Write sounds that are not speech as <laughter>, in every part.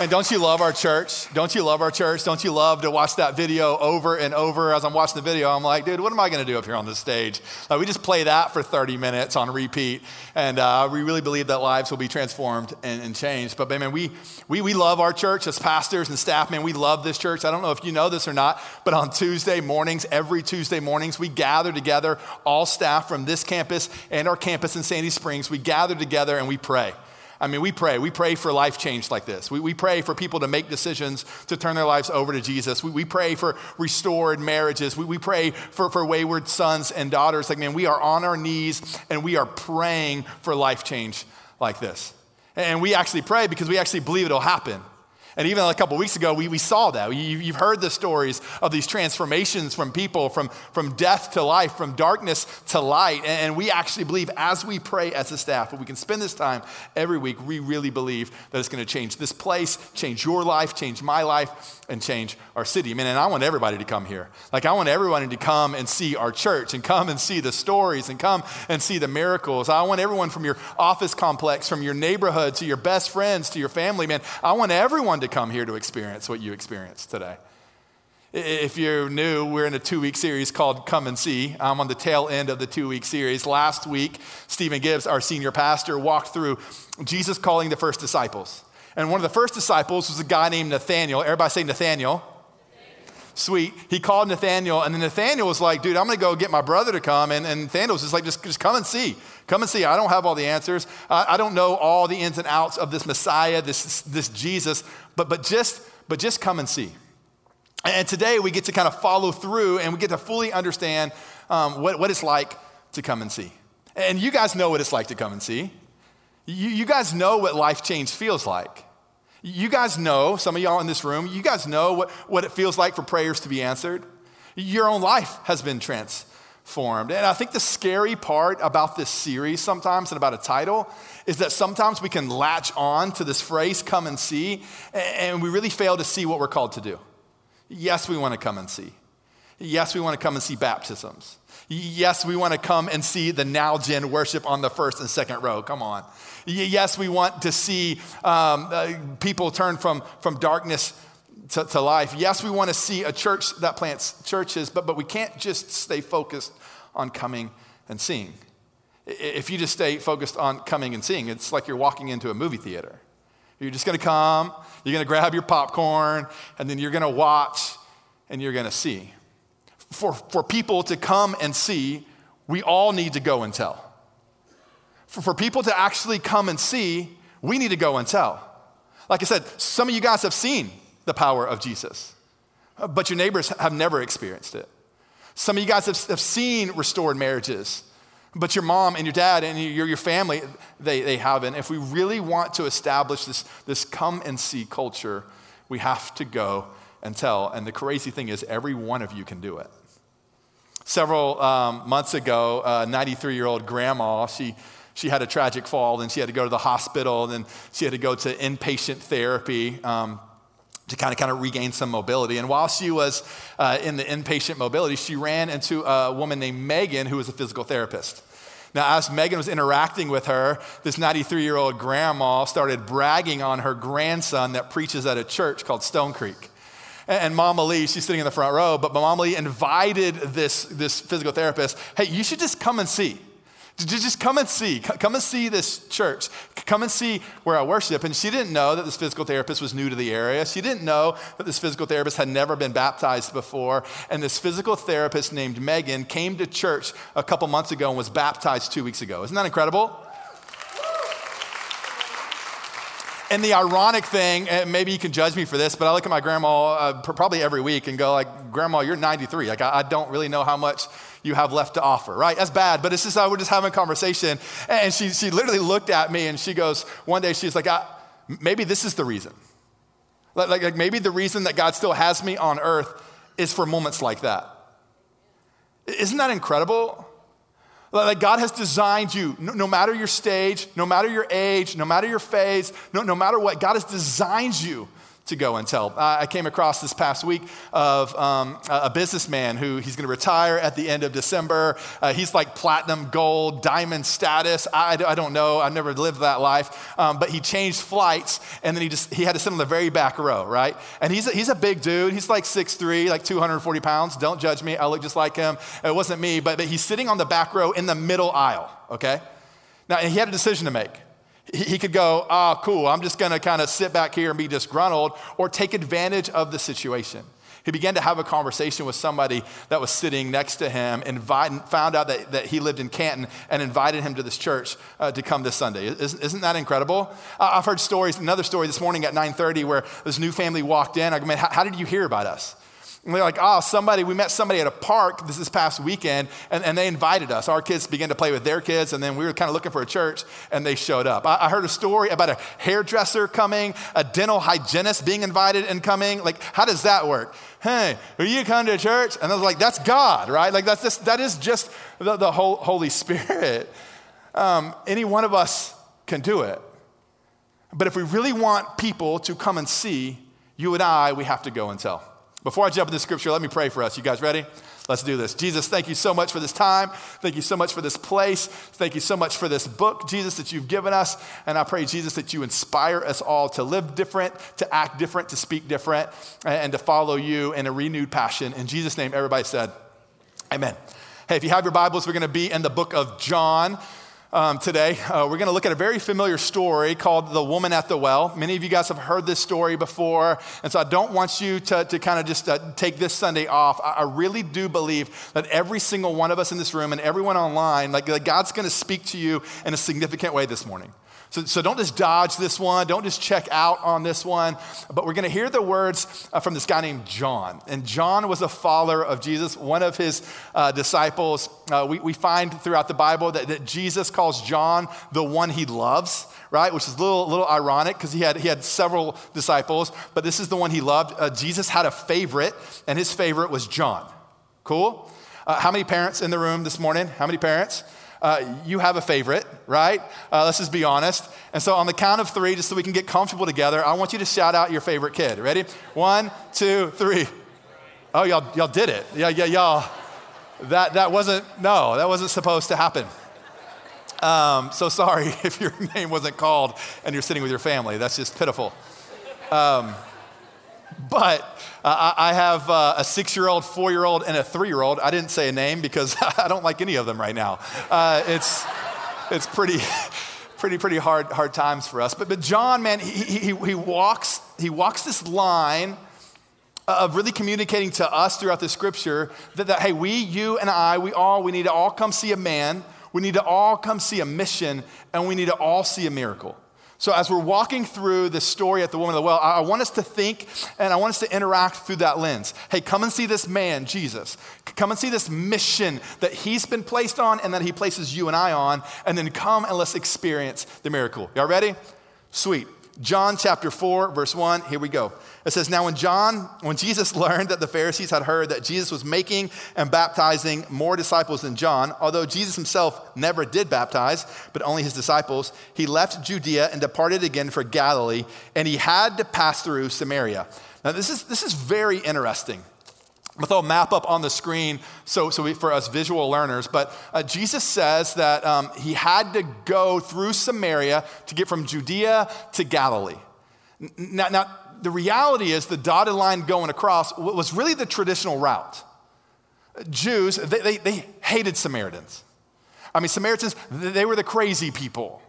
And don't you love our church? Don't you love our church? Don't you love to watch that video over and over? As I'm watching the video, I'm like, dude, what am I going to do up here on this stage? Uh, we just play that for 30 minutes on repeat. And uh, we really believe that lives will be transformed and, and changed. But man, we, we, we love our church as pastors and staff. Man, we love this church. I don't know if you know this or not, but on Tuesday mornings, every Tuesday mornings, we gather together, all staff from this campus and our campus in Sandy Springs. We gather together and we pray. I mean, we pray. We pray for life change like this. We, we pray for people to make decisions to turn their lives over to Jesus. We, we pray for restored marriages. We, we pray for, for wayward sons and daughters. Like, man, we are on our knees and we are praying for life change like this. And we actually pray because we actually believe it'll happen. And even a couple weeks ago, we, we saw that. You, you've heard the stories of these transformations from people, from, from death to life, from darkness to light. And we actually believe, as we pray as a staff, if we can spend this time every week, we really believe that it's going to change this place, change your life, change my life, and change our city. I mean, and I want everybody to come here. Like, I want everyone to come and see our church and come and see the stories and come and see the miracles. I want everyone from your office complex, from your neighborhood to your best friends to your family, man. I want everyone to come here to experience what you experienced today. If you're new, we're in a two week series called Come and See. I'm on the tail end of the two week series. Last week, Stephen Gibbs, our senior pastor, walked through Jesus calling the first disciples. And one of the first disciples was a guy named Nathaniel. Everybody say Nathaniel. Sweet. He called Nathaniel, and then Nathaniel was like, dude, I'm gonna go get my brother to come. And, and Nathaniel was just like, just, just come and see. Come and see. I don't have all the answers. I, I don't know all the ins and outs of this Messiah, this, this Jesus, but, but, just, but just come and see. And today we get to kind of follow through and we get to fully understand um, what, what it's like to come and see. And you guys know what it's like to come and see. You, you guys know what life change feels like. You guys know, some of y'all in this room, you guys know what, what it feels like for prayers to be answered. Your own life has been transformed. And I think the scary part about this series sometimes and about a title is that sometimes we can latch on to this phrase, come and see, and we really fail to see what we're called to do. Yes, we want to come and see. Yes, we want to come and see baptisms. Yes, we want to come and see the now gen worship on the first and second row. Come on. Yes, we want to see um, uh, people turn from, from darkness to, to, life. Yes, we want to see a church that plants churches, but, but we can't just stay focused on coming and seeing. If you just stay focused on coming and seeing, it's like you're walking into a movie theater. You're just going to come, you're going to grab your popcorn, and then you're going to watch and you're going to see for, for people to come and see, we all need to go and tell. For, for people to actually come and see, we need to go and tell. Like I said, some of you guys have seen the power of Jesus, but your neighbors have never experienced it. Some of you guys have, have seen restored marriages, but your mom and your dad and your, your family, they, they haven't. If we really want to establish this, this come and see culture, we have to go and tell. And the crazy thing is, every one of you can do it. Several um, months ago, a 93 year old grandma, she, she had a tragic fall and she had to go to the hospital and then she had to go to inpatient therapy. Um, to kind of kind of regain some mobility. And while she was uh, in the inpatient mobility, she ran into a woman named Megan, who was a physical therapist. Now, as Megan was interacting with her, this 93 year old grandma started bragging on her grandson that preaches at a church called Stone Creek. And Mama Lee, she's sitting in the front row, but Mama Lee invited this, this physical therapist, hey, you should just come and see. Just come and see. Come and see this church. Come and see where I worship. And she didn't know that this physical therapist was new to the area. She didn't know that this physical therapist had never been baptized before. And this physical therapist named Megan came to church a couple months ago and was baptized two weeks ago. Isn't that incredible? And the ironic thing, and maybe you can judge me for this, but I look at my grandma uh, probably every week and go like, Grandma, you're 93. Like, I, I, don't really know how much you have left to offer, right? That's bad, but it's just, uh, we're just having a conversation. And she, she literally looked at me and she goes, one day she's like, maybe this is the reason. Like, like, like maybe the reason that God still has me on earth is for moments like that. Isn't that incredible? Like God has designed you, no, no, matter your stage, no matter your age, no matter your phase, no, no matter what, God has designed you to go and tell. I came across this past week of um, a businessman who he's going to retire at the end of December. Uh, he's like platinum, gold, diamond status. I, I don't know. I've never lived that life. Um, but he changed flights and then he just he had to sit on the very back row, right? And he's a, he's a big dude. He's like 6'3", like 240 pounds. Don't judge me. I look just like him. It wasn't me, but, but he's sitting on the back row in the middle aisle, okay? Now, he had a decision to make. He could go, oh, cool, I'm just gonna kind of sit back here and be disgruntled, or take advantage of the situation. He began to have a conversation with somebody that was sitting next to him, invite, found out that, that he lived in Canton, and invited him to this church uh, to come this Sunday. Isn't, that incredible? Uh, I've heard stories, another story this morning at 9.30 where this new family walked in. I go, man, how, how did you hear about us? And they're like, oh, somebody, we met somebody at a park this, this past weekend, and, and they invited us. Our kids began to play with their kids, and then we were kind of looking for a church, and they showed up. I, I heard a story about a hairdresser coming, a dental hygienist being invited and coming. Like, how does that work? Hey, will you come to church? And I was like, that's God, right? Like, that's just, that is just the, the whole Holy Spirit. <laughs> Um, any one of us can do it. But if we really want people to come and see, you and I, we have to go and tell. Before I jump into scripture, let me pray for us. You guys ready? Let's do this. Jesus, thank you so much for this time. Thank you so much for this place. Thank you so much for this book, Jesus, that you've given us. And I pray, Jesus, that you inspire us all to live different, to act different, to speak different, and to follow you in a renewed passion. In Jesus' name, everybody said, Amen. Hey, if you have your Bibles, we're going to be in the book of John um, today. Uh, we're going to look at a very familiar story called The Woman at the Well. Many of you guys have heard this story before, and so I don't want you to, to kind of just uh, take this Sunday off. I, I, really do believe that every single one of us in this room and everyone online, like, like God's going to speak to you in a significant way this morning. So, so don't just dodge this one. Don't just check out on this one. But we're going to hear the words uh, from this guy named John. And John was a follower of Jesus, one of his uh, disciples. Uh, we, we find throughout the Bible that, that Jesus calls John the one he loves right? Which is a little, little ironic because he had, he had several disciples, but this is the one he loved. Uh, Jesus had a favorite, and his favorite was John. Cool? Uh, how many parents in the room this morning? How many parents? Uh, you have a favorite, right? Uh, let's just be honest. And so, on the count of three, just so we can get comfortable together, I want you to shout out your favorite kid. Ready? One, two, three. Oh, y'all, y'all did it. Yeah, yeah, y'all. That, that wasn't, no, that wasn't supposed to happen. Um, so sorry <laughs> if your name wasn't called and you're sitting with your family. That's just pitiful. Um, but uh, I have uh, a six year old, four year old, and a three year old. I didn't say a name because <laughs> I don't like any of them right now. Uh, it's, it's pretty, <laughs> pretty, pretty hard, hard times for us. But, but John, man, he, he, he, walks, he walks this line of really communicating to us throughout the scripture that, that, hey, we, you, and I, we all, we need to all come see a man. We need to all come see a mission, and we need to all see a miracle. So, as we're walking through the story at the woman of the well, I want us to think and I want us to interact through that lens. Hey, come and see this man, Jesus. Come and see this mission that he's been placed on and that he places you and I on, and then come and let's experience the miracle. Y'all ready? Sweet. John chapter 4, verse 1, here we go. It says, Now when John, when Jesus <laughs> learned that the Pharisees had heard that Jesus was making and baptizing more disciples than John, although Jesus himself never did baptize, but only his disciples, he left Judea and departed again for Galilee, and he had to pass through Samaria. Now this is, this is very interesting. Gonna throw a map up on the screen so, so we, for us visual learners. But uh, Jesus says that um, he had to go through Samaria to get from Judea to Galilee. Now, now, the reality is the dotted line going across was really the traditional route. Jews, they, they, they hated Samaritans. I mean, Samaritans, they were the crazy people.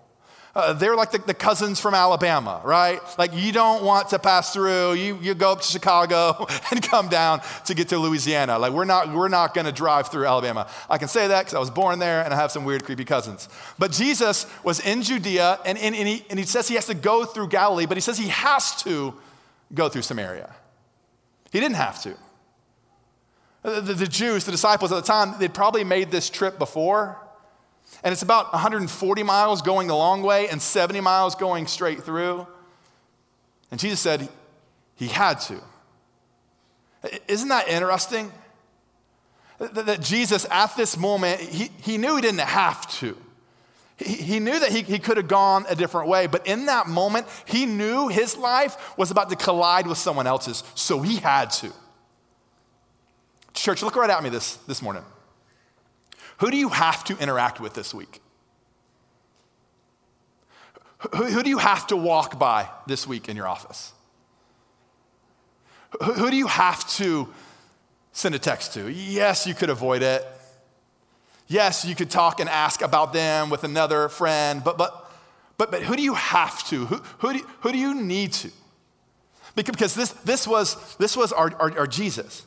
Uh, they're like the, the, cousins from Alabama, right? Like you don't want to pass through. You, you go up to Chicago <laughs> and come down to get to Louisiana. Like we're not, we're not going to drive through Alabama. I can say that because I was born there and I have some weird, creepy cousins. But Jesus was in Judea and, and, and, he, and he says he has to go through Galilee, but he says he has to go through Samaria. He didn't have to. The, the, the Jews, the disciples at the time, they'd probably made this trip before and it's about 140 miles going the long way and 70 miles going straight through. And Jesus said he had to. Isn't that interesting? That Jesus, at this moment, he, he knew he didn't have to. He, he knew that he, he could have gone a different way, but in that moment, he knew his life was about to collide with someone else's, so he had to. Church, look right at me this, this morning. Who do you have to interact with this week? Who, who do you have to walk by this week in your office? Who, who do you have to send a text to? Yes, you could avoid it. Yes, you could talk and ask about them with another friend, but, but, but, but who do you have to? Who, who, do, who do you need to? Because this, this was, this was our, our, our Jesus.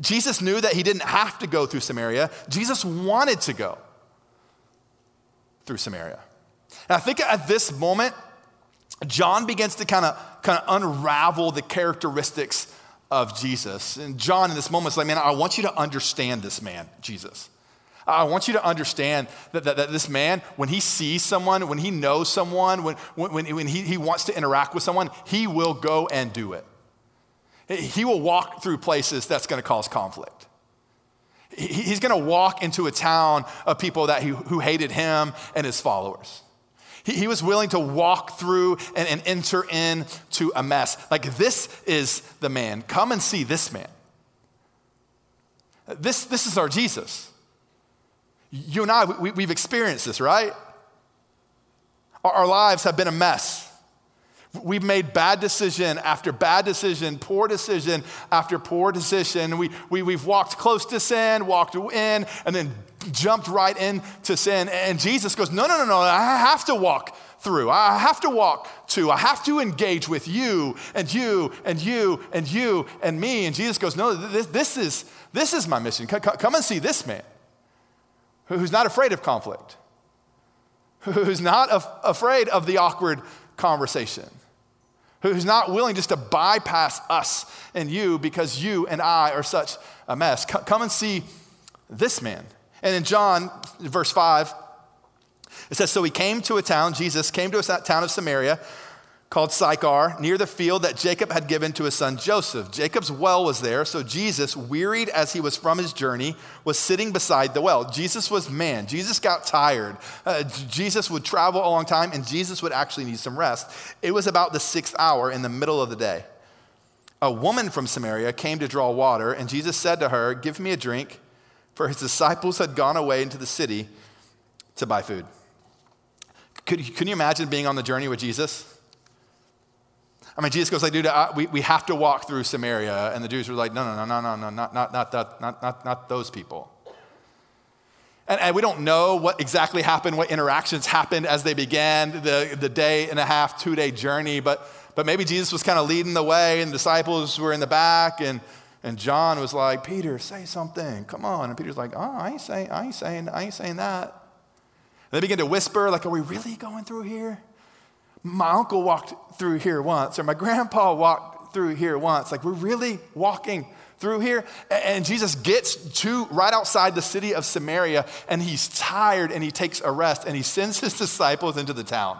Jesus knew that he didn't have to go through Samaria. Jesus wanted to go through Samaria. And I think at this moment, John begins to kind of kind of unravel the characteristics of Jesus. And John in this moment is like, man, I want you to understand this man, Jesus. I want you to understand that, that, that, this man, when he sees someone, when he knows someone, when, when, when he, he wants to interact with someone, he will go and do it. He will walk through places that's going to cause conflict. He's going to walk into a town of people that he, who hated him and his followers. He, he was willing to walk through and, and enter into a mess. Like, this is the man. Come and see this man. This, this is our Jesus. You and I, we, we've experienced this, right? Our, our lives have been a mess. We've made bad decision after bad decision, poor decision after poor decision. We, we, we've walked close to sin, walked in, and then jumped right into sin. And Jesus goes, No, no, no, no, I have to walk through. I have to walk to. I have to engage with you and you and you and you and me. And Jesus goes, No, this, this, is, this is my mission. Come and see this man who's not afraid of conflict, who's not af- afraid of the awkward conversation, who's not willing just to bypass us and you because you and I are such a mess. Come and see this man. And in John, verse 5, it says, So he came to a town, Jesus came to a town of Samaria called Sychar, near the field that Jacob had given to his son Joseph. Jacob's well was there, so Jesus, wearied as he was from his journey, was sitting beside the well. Jesus was man. Jesus got tired. Uh, Jesus would travel a long time, and Jesus would actually need some rest. It was about the sixth hour in the middle of the day. A woman from Samaria came to draw water, and Jesus said to her, Give me a drink, for his disciples had gone away into the city to buy food. Could, you imagine being on the journey with Jesus? I mean, Jesus goes like, dude, I, we, we have to walk through Samaria. And the Jews were like, no, no, no, no, no, no, not, not, not, that, not, not, not those people. And, and we don't know what exactly happened, what interactions happened as they began the, the day and a half, two day journey. But, but maybe Jesus was kind of leading the way and the disciples were in the back. And, and John was like, Peter, say something. Come on. And Peter's like, oh, I ain't saying, I ain't saying, I ain't saying that. And they begin to whisper, like, are we really going through here? My uncle walked through here once, or my grandpa walked through here once. Like, we're really walking through here. And Jesus gets to right outside the city of Samaria, and he's tired and he takes a rest and he sends his <laughs> disciples into the town.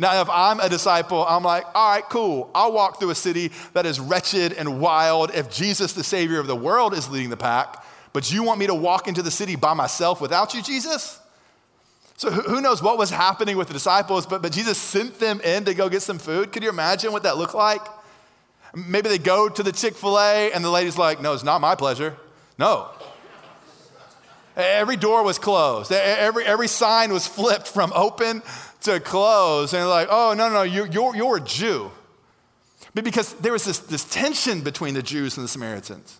Now, if I'm a disciple, I'm like, all right, cool. I'll walk through a city that is wretched and wild if Jesus, the Savior of the world, is leading the pack. But you want me to walk into the city by myself without you, Jesus? So who knows what was happening with the disciples, but, but Jesus sent them in to go get some food. Could you imagine what that looked like? Maybe they go to the Chick fil A and the lady's like, no, it's not my pleasure. No. Every door was closed. Every, every sign was flipped from open to close. And like, oh, no, no, you're, you're, you're a Jew. But because there was this, this tension between the Jews and the Samaritans.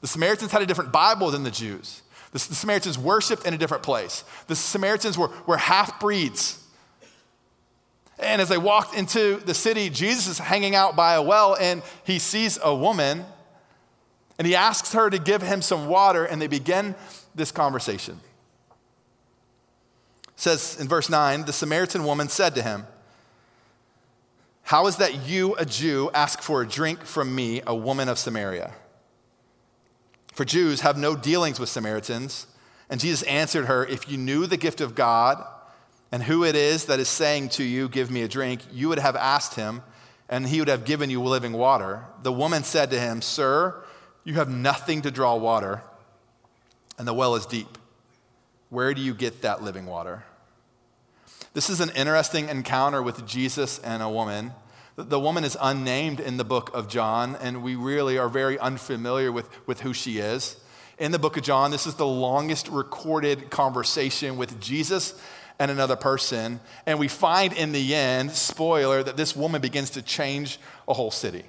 The Samaritans had a different Bible than the Jews. The, the Samaritans worshiped in a different place. The Samaritans were, were half breeds. And as they walked into the city, Jesus is hanging out by a well and he sees a woman and he asks her to give him some water and they begin this conversation. It says in verse 9, the Samaritan woman said to him, How is that you, a Jew, ask for a drink from me, a woman of Samaria? For Jews have no dealings with Samaritans. And Jesus answered her, If you knew the gift of God and who it is that is saying to you, Give me a drink, you would have asked him, and he would have given you living water. The woman said to him, Sir, you have nothing to draw water, and the well is deep. Where do you get that living water? This is an interesting encounter with Jesus and a woman. The woman is unnamed in the book of John, and we really are very unfamiliar with, with who she is. In the book of John, this is the longest recorded conversation with Jesus and another person. And we find in the end, spoiler, that this woman begins to change a whole city.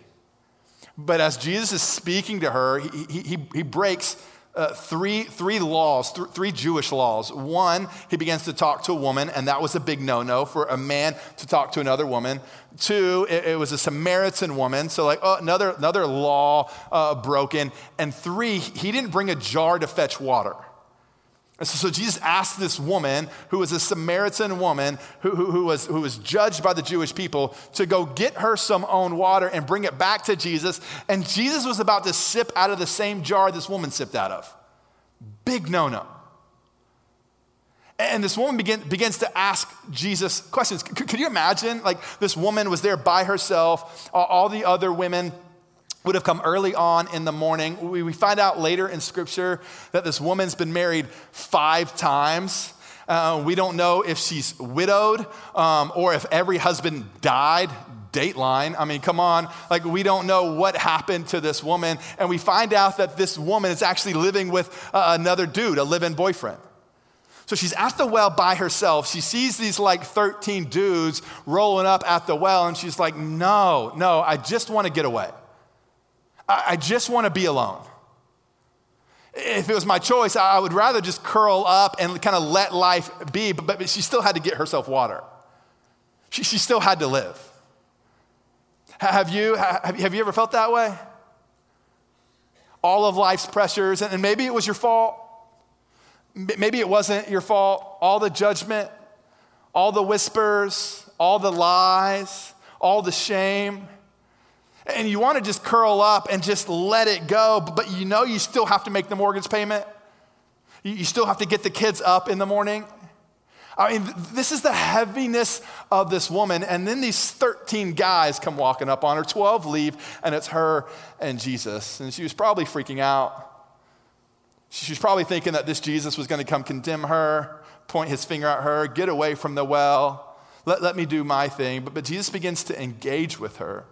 But as Jesus is speaking to her, he, he, he breaks uh, three, three laws, th- three Jewish laws. One, he begins to talk to a woman, and that was a big no no for a man to talk to another woman. Two, it, it was a Samaritan woman, so like oh, another, another law uh, broken. And three, he didn't bring a jar to fetch water. And so, so, Jesus asked this woman, who was a Samaritan woman, who, who, who, was, who was judged by the Jewish people, to go get her some own water and bring it back to Jesus. And Jesus was about to sip out of the same jar this woman sipped out of. Big no no. And this woman begin, begins to ask Jesus questions. C- could you imagine? Like, this woman was there by herself, all the other women would have come early on in the morning. We, we find out later in scripture that this woman's been married five times. Uh, we don't know if she's widowed um, or if every husband died. Dateline. I mean, come on. Like, we don't know what happened to this woman. And we find out that this woman is actually living with uh, another dude, a live in boyfriend. So she's at the well by herself. She sees these like 13 dudes rolling up at the well, and she's like, No, no, I just want to get away. I just want to be alone. If it was my choice, I would rather just curl up and kind of let life be, but, but she still had to get herself water. She, she still had to live. Have you, have, you ever felt that way? All of life's pressures, and maybe it was your fault. Maybe it wasn't your fault. All the judgment, all the whispers, all the lies, all the shame and you want to just curl up and just let it go, but you know you still have to make the mortgage payment. You still have to get the kids up in the morning. I mean, this is the heaviness of this woman. And then these 13 guys come walking up on her, 12 leave, and it's her and Jesus. And she was probably freaking out. She was probably thinking that this Jesus was going to come condemn her, point his finger at her, get away from the well, let, let me do my thing. But, but Jesus begins to engage with her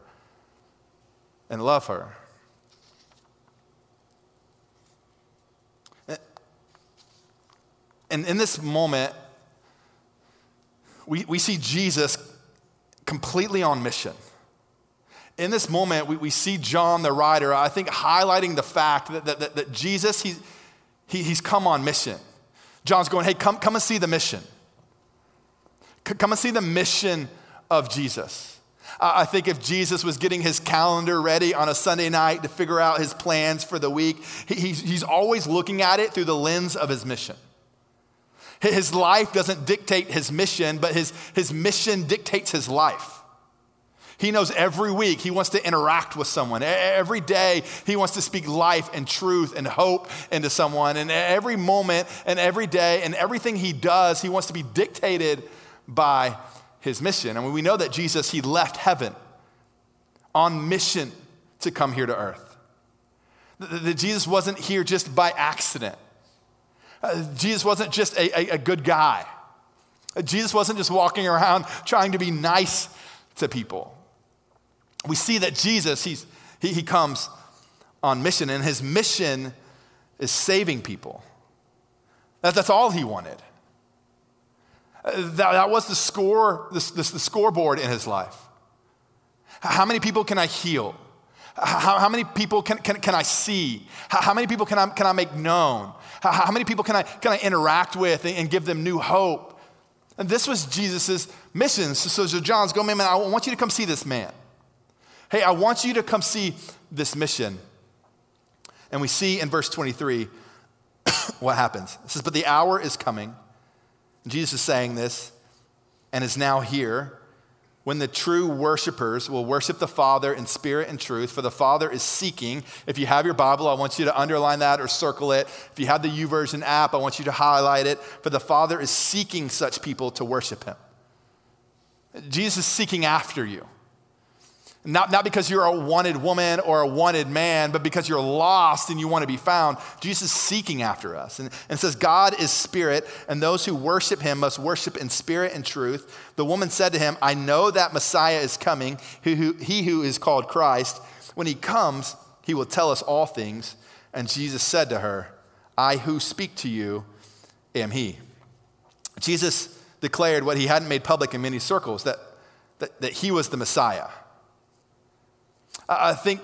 and love her. Eh, and in this moment, we, we see Jesus completely on mission. In this moment, we, we see John the writer, I think, highlighting the fact that, that, that, that Jesus, he, he, he's come on mission. John's going, hey, come, come and see the mission. Come and see the mission of Jesus. I think if Jesus was getting his calendar ready on a Sunday night to figure out his plans for the week, he's always looking at it through the lens of his mission. His life doesn't dictate his mission, but his, his mission dictates his life. He knows every week he wants to interact with someone. Every day he wants to speak life and truth and hope into someone. And every moment and every day and everything he does, he wants to be dictated by his mission. Mean, we know that Jesus, he left heaven on mission to come here to earth. That Jesus wasn't here just by accident. Uh, Jesus wasn't just a, a, a good guy. Uh, Jesus wasn't just walking around <laughs> trying to be nice to people. We see that Jesus, he's, he, he comes on mission, and his mission is saving people. That, that's all he wanted. That, that was the score, the, the, the scoreboard in his life. How many people can I heal? How, how many people can, can, can I see? How, how, many people can I, can I make known? How, how many people can I, can I interact with and, and give them new hope? And this was Jesus' mission. So, so John's going, man, man, I want you to come see this man. Hey, I want you to come see this mission. And we see in verse 23 <coughs> what happens. It says, But the hour is coming Jesus is saying this and is now here when the true worshipers will worship the Father in spirit and truth, for the Father is seeking. If you have your Bible, I want you to underline that or circle it. If you have the YouVersion app, I want you to highlight it, for the Father is seeking such people to worship Him. Jesus is seeking after you. Not, not because you're a wanted woman or a wanted man, but because you're lost and you want to be found. Jesus is seeking after us. And, and says, God is spirit, and those who worship him must worship in spirit and truth. The woman said to him, I know that Messiah is coming, he who, he who is called Christ. When he comes, he will tell us all things. And Jesus said to her, I who speak to you am he. Jesus declared what he hadn't made public in many circles that, that, that he was the Messiah. I think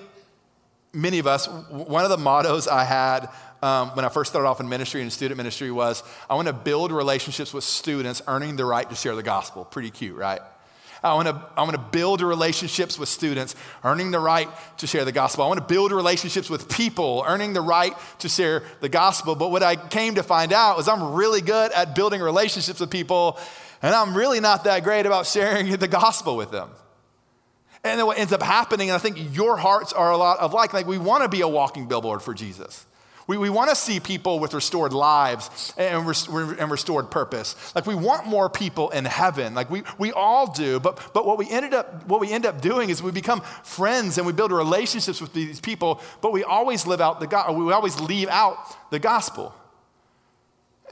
many of us, one of the mottos I had um, when I first started off in ministry and student ministry was I want to build relationships with students earning the right to share the gospel. Pretty cute, right? I want to I want to build relationships with students, earning the right to share the gospel. I want to build relationships with people, earning the right to share the gospel. But what I came to find out was I'm really good at building relationships with people, and I'm really not that great about sharing <laughs> the gospel with them. And then what ends up happening, and I think your hearts are a lot of like, like we want to be a walking billboard for Jesus. We, we want to see people with restored lives and, rest, and restored purpose. Like we want more people in heaven. Like we, we all do. But, but what we ended up what we end up doing is we become friends and we build relationships with these people, but we always live out the we always leave out the gospel.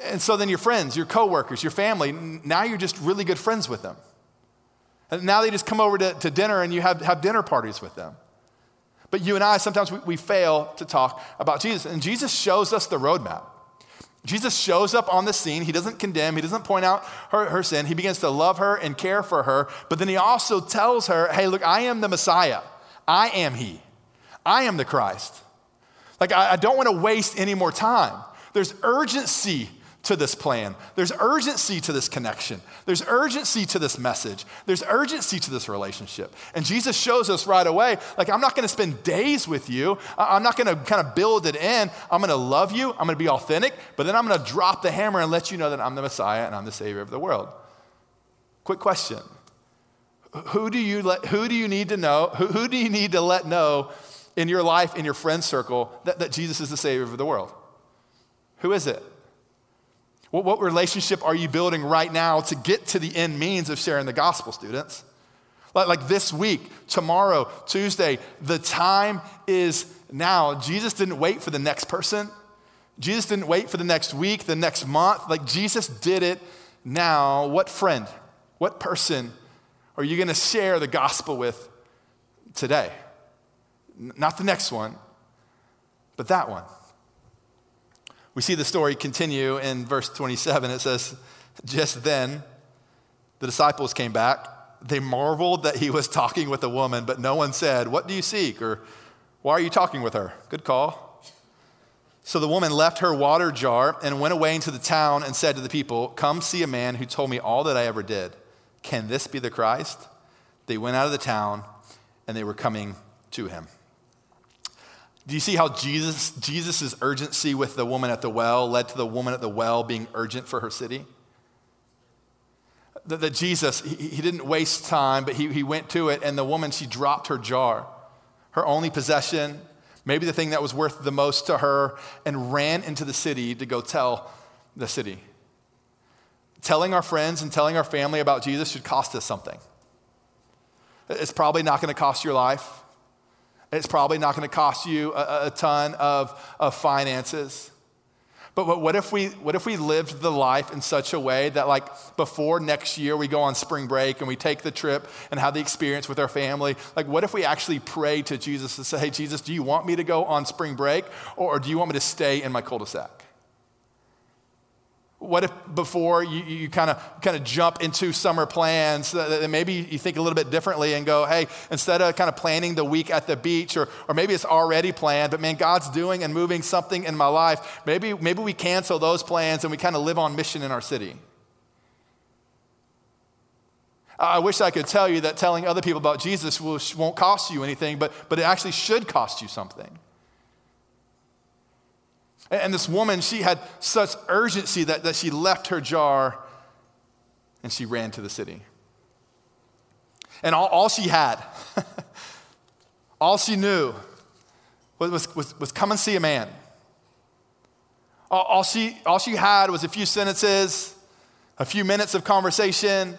And so then your friends, your coworkers, your family, now you're just really good friends with them. And now they just come over to, to dinner and you have, have dinner parties with them. But you and I, sometimes we, we fail to talk about Jesus. And Jesus shows us the roadmap. Jesus shows up on the scene. He doesn't condemn, he doesn't point out her, her sin. He begins to love her and care for her. But then he also tells her, hey, look, I am the Messiah. I am He. I am the Christ. Like, I, I don't want to waste any more time. There's urgency to this plan. There's urgency to this connection. There's urgency to this message. There's urgency to this relationship. And Jesus shows us right away like, I'm not going to spend days with you. I'm not going to kind of build it in. I'm going to love you. I'm going to be authentic, but then I'm going to drop the hammer and let you know that I'm the Messiah and I'm the Savior of the world. Quick question Who do you, let, who do you need to know? Who, who do you need to let know in your life, in your friend circle, that, that Jesus is the Savior of the world? Who is it? What, what relationship are you building right now to get to the end means of sharing the gospel, students? Like, like this week, tomorrow, Tuesday, the time is now. Jesus didn't wait for the next person. Jesus didn't wait for the next week, the next month. Like Jesus did it now. What friend, what person are you going to share the gospel with today? Not the next one, but that one. We see the story continue in verse 27. It says, Just then, the disciples came back. They marveled that he was talking with a woman, but no one said, What do you seek? or Why are you talking with her? Good call. So the woman left her water jar and went away into the town and said to the people, Come see a man who told me all that I ever did. Can this be the Christ? They went out of the town and they were coming to him. Do you see how Jesus, Jesus' urgency with the woman at the well led to the woman at the well being urgent for her city? That, that Jesus, he, he, didn't waste time, but he, he went to it, and the woman, she dropped her jar, her only possession, maybe the thing that was worth the most to her, and ran into the city to go tell the city. Telling our friends and telling our family about Jesus should cost us something. It's probably not going to cost your life. It's probably not going to cost you a, a ton of, of finances. But what if, we, what if we lived the life in such a way that, like, before next year we go on spring break and we take the trip and have the experience with our family? Like, what if we actually pray to Jesus and say, Hey, Jesus, do you want me to go on spring break or, or do you want me to stay in my cul de sac? What if before you, kind of kind of jump into summer plans that maybe you think a little bit differently and go, hey, instead of kind of planning the week at the beach, or, or maybe it's already planned, but man, God's doing and moving something in my life. Maybe, maybe we cancel those plans and we kind of live on mission in our city. I wish I could tell you that telling other people about Jesus will, won't cost you anything, but, but it actually should cost you something. And this woman, she had such urgency that, that she left her jar and she ran to the city. And all, all she had, <laughs> all she knew was, was, was come and see a man. All, all, she, all she had was a few sentences, a few minutes of conversation.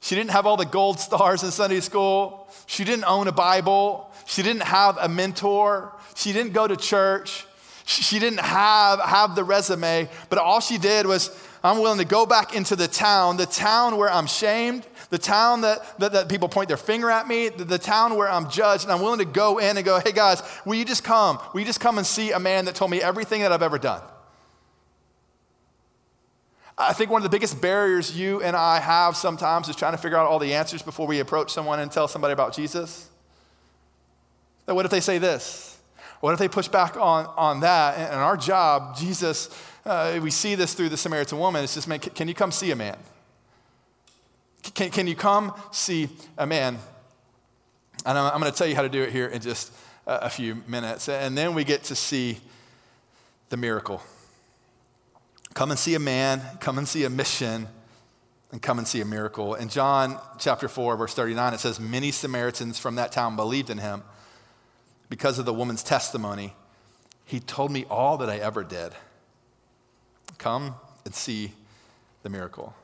She didn't have all the gold stars in Sunday school. She didn't own a Bible. She didn't have a mentor. She didn't go to church. She didn't have, have the resume, but all she did was, I'm willing to go back into the town, the town where I'm shamed, the town that, that, that, people point their finger at me, the, the town where I'm judged, and I'm willing to go in and go, hey guys, will you just come? Will you just come and see a man that told me everything that I've ever done? I think one of the biggest barriers you and I have sometimes is trying to figure out all the answers before we approach someone and tell somebody about Jesus. That what if they say this? What if they push back on, on that? And, our job, Jesus, uh, we see this through the Samaritan woman, it's just, man, can you come see a man? Can, can you come see a man? And I'm, I'm going to tell you how to do it here in just a, a few minutes. And then we get to see the miracle. Come and see a man, come and see a mission, and come and see a miracle. In John chapter 4, verse 39, it says, Many Samaritans from that town believed in him because of the woman's testimony. He told me all that I ever did. Come and see the miracle.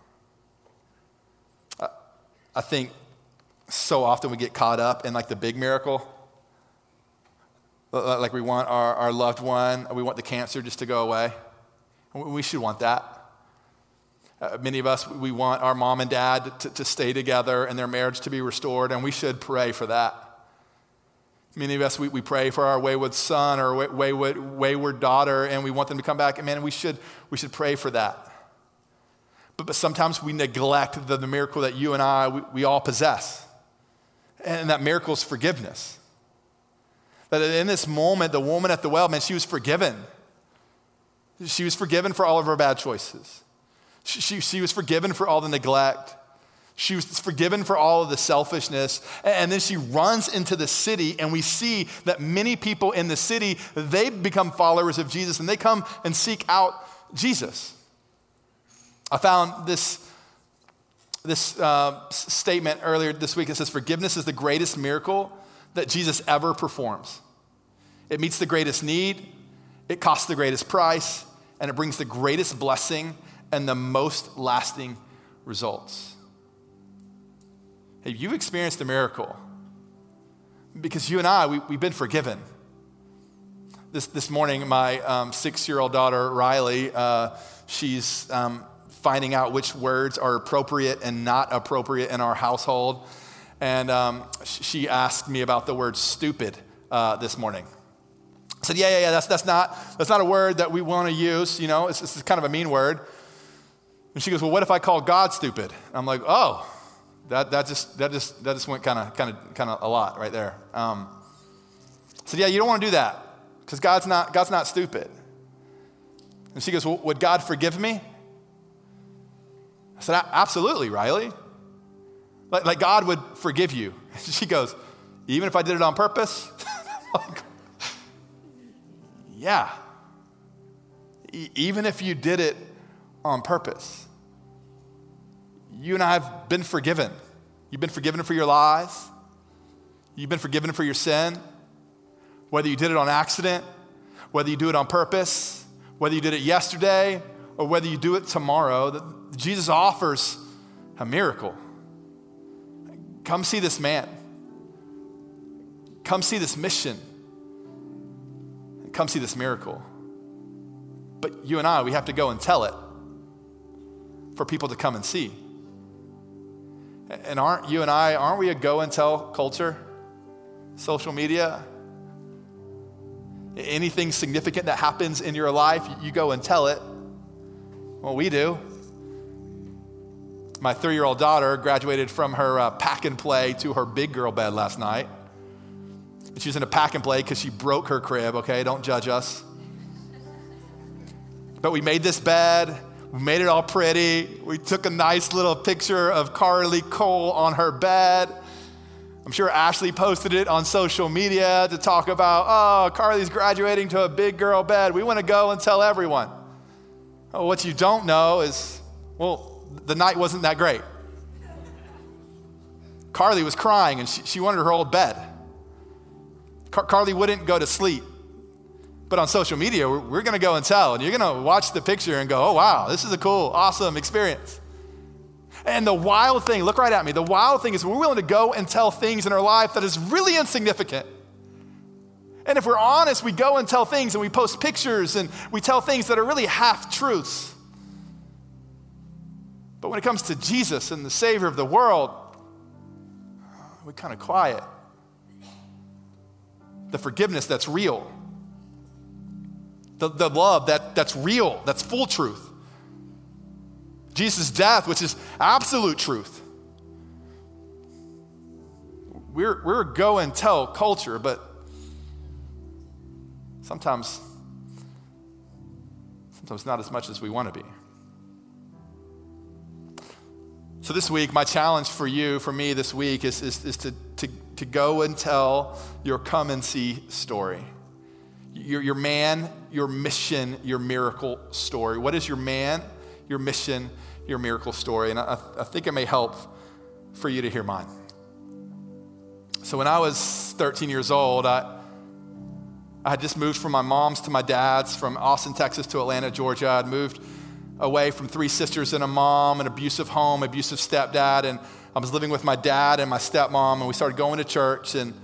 I think so often we get caught up in like the big miracle. Like we want our, our loved one, we want the cancer just to go away. We should want that. Uh, many of us, we want our mom and dad to, to stay together and their marriage to be restored, and we should pray for that. Many of us, we, we pray for our wayward son or wayward, wayward daughter, and we want them to come back. And man, we should, we should pray for that. But, but sometimes we neglect the, the miracle that you and I, we, we all possess. And that miracle is forgiveness. That in this moment, the woman at the well, man, she was forgiven. She was forgiven for all of her bad choices. She, she, she, was forgiven for all the neglect. She was forgiven for all of the selfishness. And then she runs into the city, and we see that many people in the city, they become followers of Jesus and they come and seek out Jesus. I found this, this uh, statement earlier this week. It says, Forgiveness is the greatest miracle that Jesus ever performs. It meets the greatest need, it costs the greatest price, and it brings the greatest blessing and the most lasting results. Hey, you've experienced a miracle because you and I, we, have been forgiven. This, this morning, my um, six year old daughter, Riley, uh, she's um, finding out which words are appropriate and not appropriate in our household. And um, she asked me about the word stupid uh, this morning. I said, yeah, yeah, yeah, that's, that's, not, that's not a word that we want to use. You know, it's, it's kind of a mean word. And she goes, well, what if I call God stupid? I'm like, oh, that, that, just, that, just, that just went kind of kind of kind of a lot right there. Um, said, yeah, you don't want to do that because God's not, God's not stupid. And she goes, well, would God forgive me? I said, absolutely, Riley. Like, like God would forgive you. <laughs> She goes, even if I did it on purpose? <laughs> like, yeah. E- even if you did it on purpose. You and I have been forgiven. You've been forgiven for your lies. You've been forgiven for your sin. Whether you did it on accident, whether you do it on purpose, whether you did it yesterday, or whether you do it tomorrow, Jesus offers a miracle. Come see this man. Come see this mission. Come see this miracle. But you and I, we have to go and tell it for people to come and see. And aren't you and I, aren't we a go and tell culture? Social media? Anything significant that happens in your life, you go and tell it. Well, we do. My three year old daughter graduated from her uh, pack and play to her big girl bed last night. And she was in a pack and play because she broke her crib, okay? Don't judge us. But we made this bed, we made it all pretty. We took a nice little picture of Carly Cole on her bed. I'm sure Ashley posted it on social media to talk about, oh, Carly's graduating to a big girl bed. We want to go and tell everyone. What you don't know is, well, the night wasn't that great. Carly was crying and she, she wanted her old bed. Car- Carly wouldn't go to sleep. But on social media, we're, we're going to go and tell, and you're going to watch the picture and go, oh, wow, this is a cool, awesome experience. And the wild thing, look right at me, the wild thing is we're willing to go and tell things in our life that is really insignificant. And if we're honest, we go and tell things and we post pictures and we tell things that are really half truths. But when it comes to Jesus and the Savior of the world, we kind of quiet. The forgiveness that's real, the, the love that, that's real, that's full truth. Jesus' death, which is absolute truth. We're, we're go and tell culture, but sometimes, sometimes not as much as we want to be. So, this week, my challenge for you, for me this week, is, is, is to, to, to go and tell your come and see story. Your, your man, your mission, your miracle story. What is your man, your mission, your miracle story? And I, I think it may help for you to hear mine. So, when I was 13 years old, I, I had just moved from my mom's to my dad's, from Austin, Texas to Atlanta, Georgia. I'd moved away from three sisters and a mom, an abusive home, abusive stepdad. And I was living with my dad and my stepmom, and we started going to church. And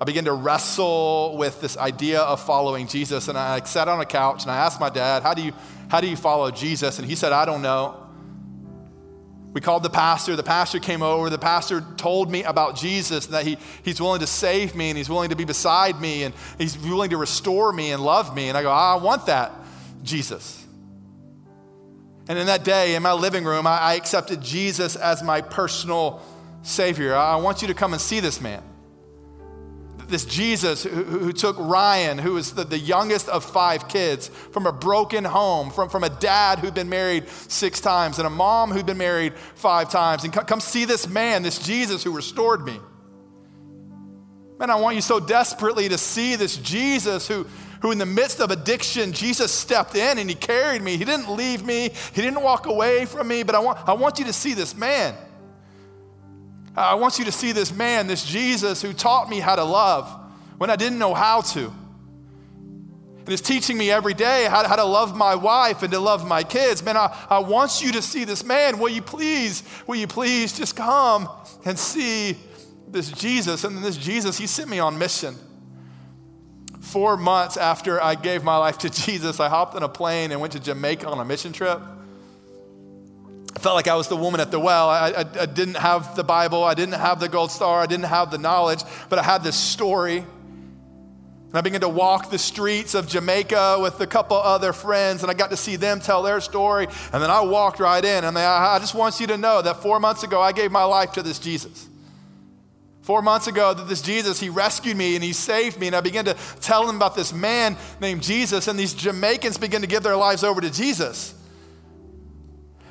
I began to wrestle with this idea of following Jesus. And I sat on a couch and I asked my dad, How do you, how do you follow Jesus? And he said, I don't know. We called the pastor. The pastor came over. The pastor told me about Jesus and that he, he's willing to save me and he's willing to be beside me and he's willing to restore me and love me. And I go, I want that, Jesus. And in that day, in my living room, I, I accepted Jesus as my personal Savior. I want you to come and see this man. This Jesus who, who took Ryan, who was the, the youngest of five kids, from a broken home, from, from a dad who'd been married six times, and a mom who'd been married five times. And come, come see this man, this Jesus who restored me. Man, I want you so desperately to see this Jesus who, who, in the midst of addiction, Jesus stepped in and he carried me. He didn't leave me, he didn't walk away from me, but I want, I want you to see this man. Uh, I want you to see this man, this Jesus who taught me how to love when I didn't know how to. And is teaching me every day how, how to love my wife and to love my kids. Man, I, I want you to see this man. Will you please, will you please just come and see this Jesus? And this Jesus, he sent me on mission four months after I gave my life to <laughs> Jesus, I hopped on a plane and went to Jamaica on a mission trip. Felt like I was the woman at the well. I, I, I, didn't have the Bible, I didn't have the gold star, I didn't have the knowledge, but I had this story. And I began to walk the streets of Jamaica with a couple other friends, and I got to see them tell their story. And then I walked right in, and I, I just want you to know that four months ago, I gave my life to this Jesus. Four months ago, that this Jesus, he rescued me and he saved me. And I began to tell them about this man named Jesus, and these Jamaicans began to give their lives over to Jesus.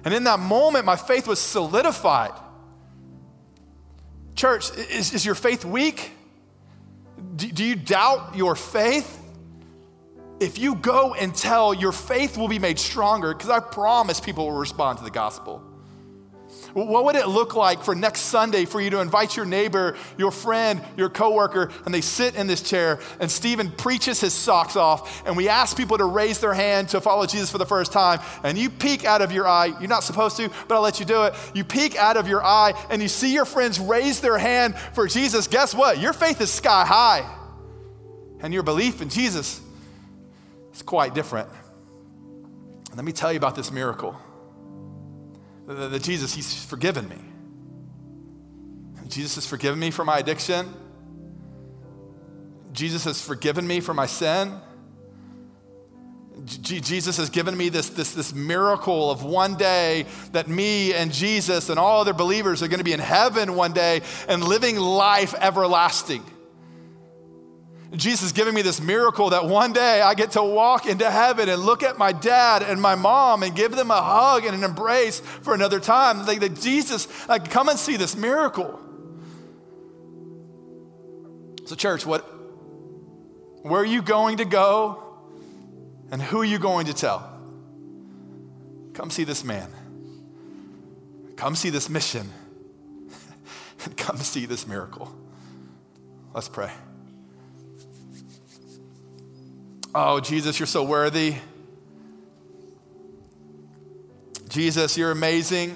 And in that moment, my faith was solidified. Church, is, is your faith weak? Do, do you doubt your faith? If you go and tell, your faith will be made stronger because I promise people will respond to the gospel. What would it look like for next Sunday for you to invite your neighbor, your friend, your coworker, and they sit in this chair, and Stephen preaches his socks off, and we ask people to raise their hand to follow Jesus for the first time, and you peek out of your eye. You're not supposed to, but I'll let you do it. You peek out of your eye, and you see your friends raise their hand for Jesus. Guess what? Your faith is sky high, and your belief in Jesus is quite different. Let me tell you about this miracle that Jesus, He's forgiven me. Jesus has forgiven me for my addiction. Jesus has forgiven me for my sin. Jesus has given me this, this, this miracle of one day that me and Jesus and all other believers are going to be in heaven one day and living life everlasting. Jesus giving me this miracle that one day I get to walk into heaven and look at my dad and my mom and give them a hug and an embrace for another time. Like that Jesus, like come and see this miracle. So, church, what where are you going to go and who are you going to tell? Come see this man. Come see this mission. and <laughs> come see this miracle. Let's pray. Oh, Jesus, you're so worthy. Jesus, you're amazing.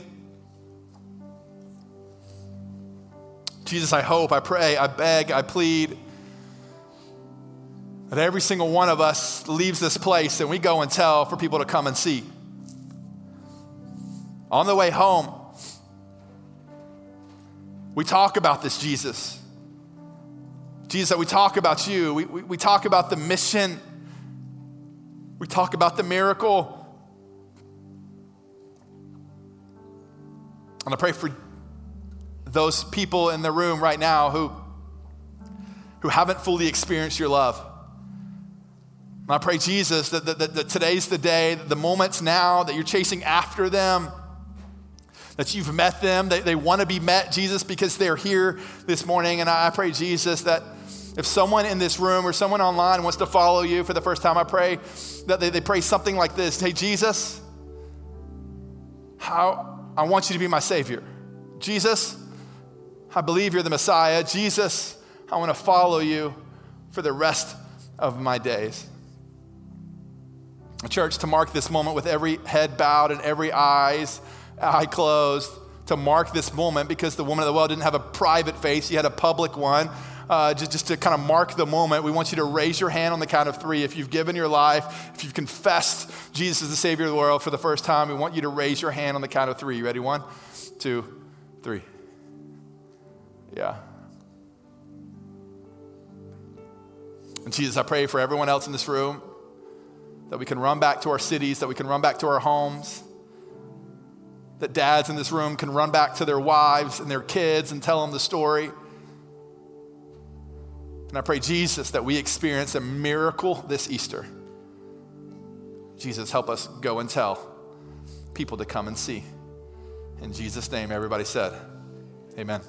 Jesus, I hope, I pray, I beg, I plead that every single one of us leaves this place and we go and tell for people to come and see. On the way home, we talk about this Jesus. Jesus, that we talk about you. We, we, we talk about the mission. We talk about the miracle. And I pray for those people in the room right now who, who haven't fully experienced your love. And I pray, Jesus, that, that, that, today's the day, the moments now that you're chasing after them, that you've met them, they, they want to be met, Jesus, because they're here this morning. And I, I pray, Jesus, that if someone in this room or someone online wants to follow you for the first time, I pray that they, they pray something like this Hey, Jesus, how, I want you to be my Savior. Jesus, I believe you're the Messiah. Jesus, I want to follow you for the rest of my days. Church, to mark this moment with every head bowed and every eyes eye closed, to mark this moment because the woman of the well didn't have a private faith, she had a public one. Uh, just, just to kind of mark the moment, we want you to raise your hand on the count of three. If you've given your life, if you've confessed Jesus as the Savior of the world for the first time, we want you to raise your hand on the count of three. You ready? One, two, three. Yeah. And Jesus, I pray for everyone else in this room that we can run back to our cities, that we can run back to our homes, that dads in this room can run back to their wives and their kids and tell them the story. And I pray, Jesus, that we experience a miracle this Easter. Jesus, help us go and tell people to come and see. In Jesus' name, everybody said, Amen.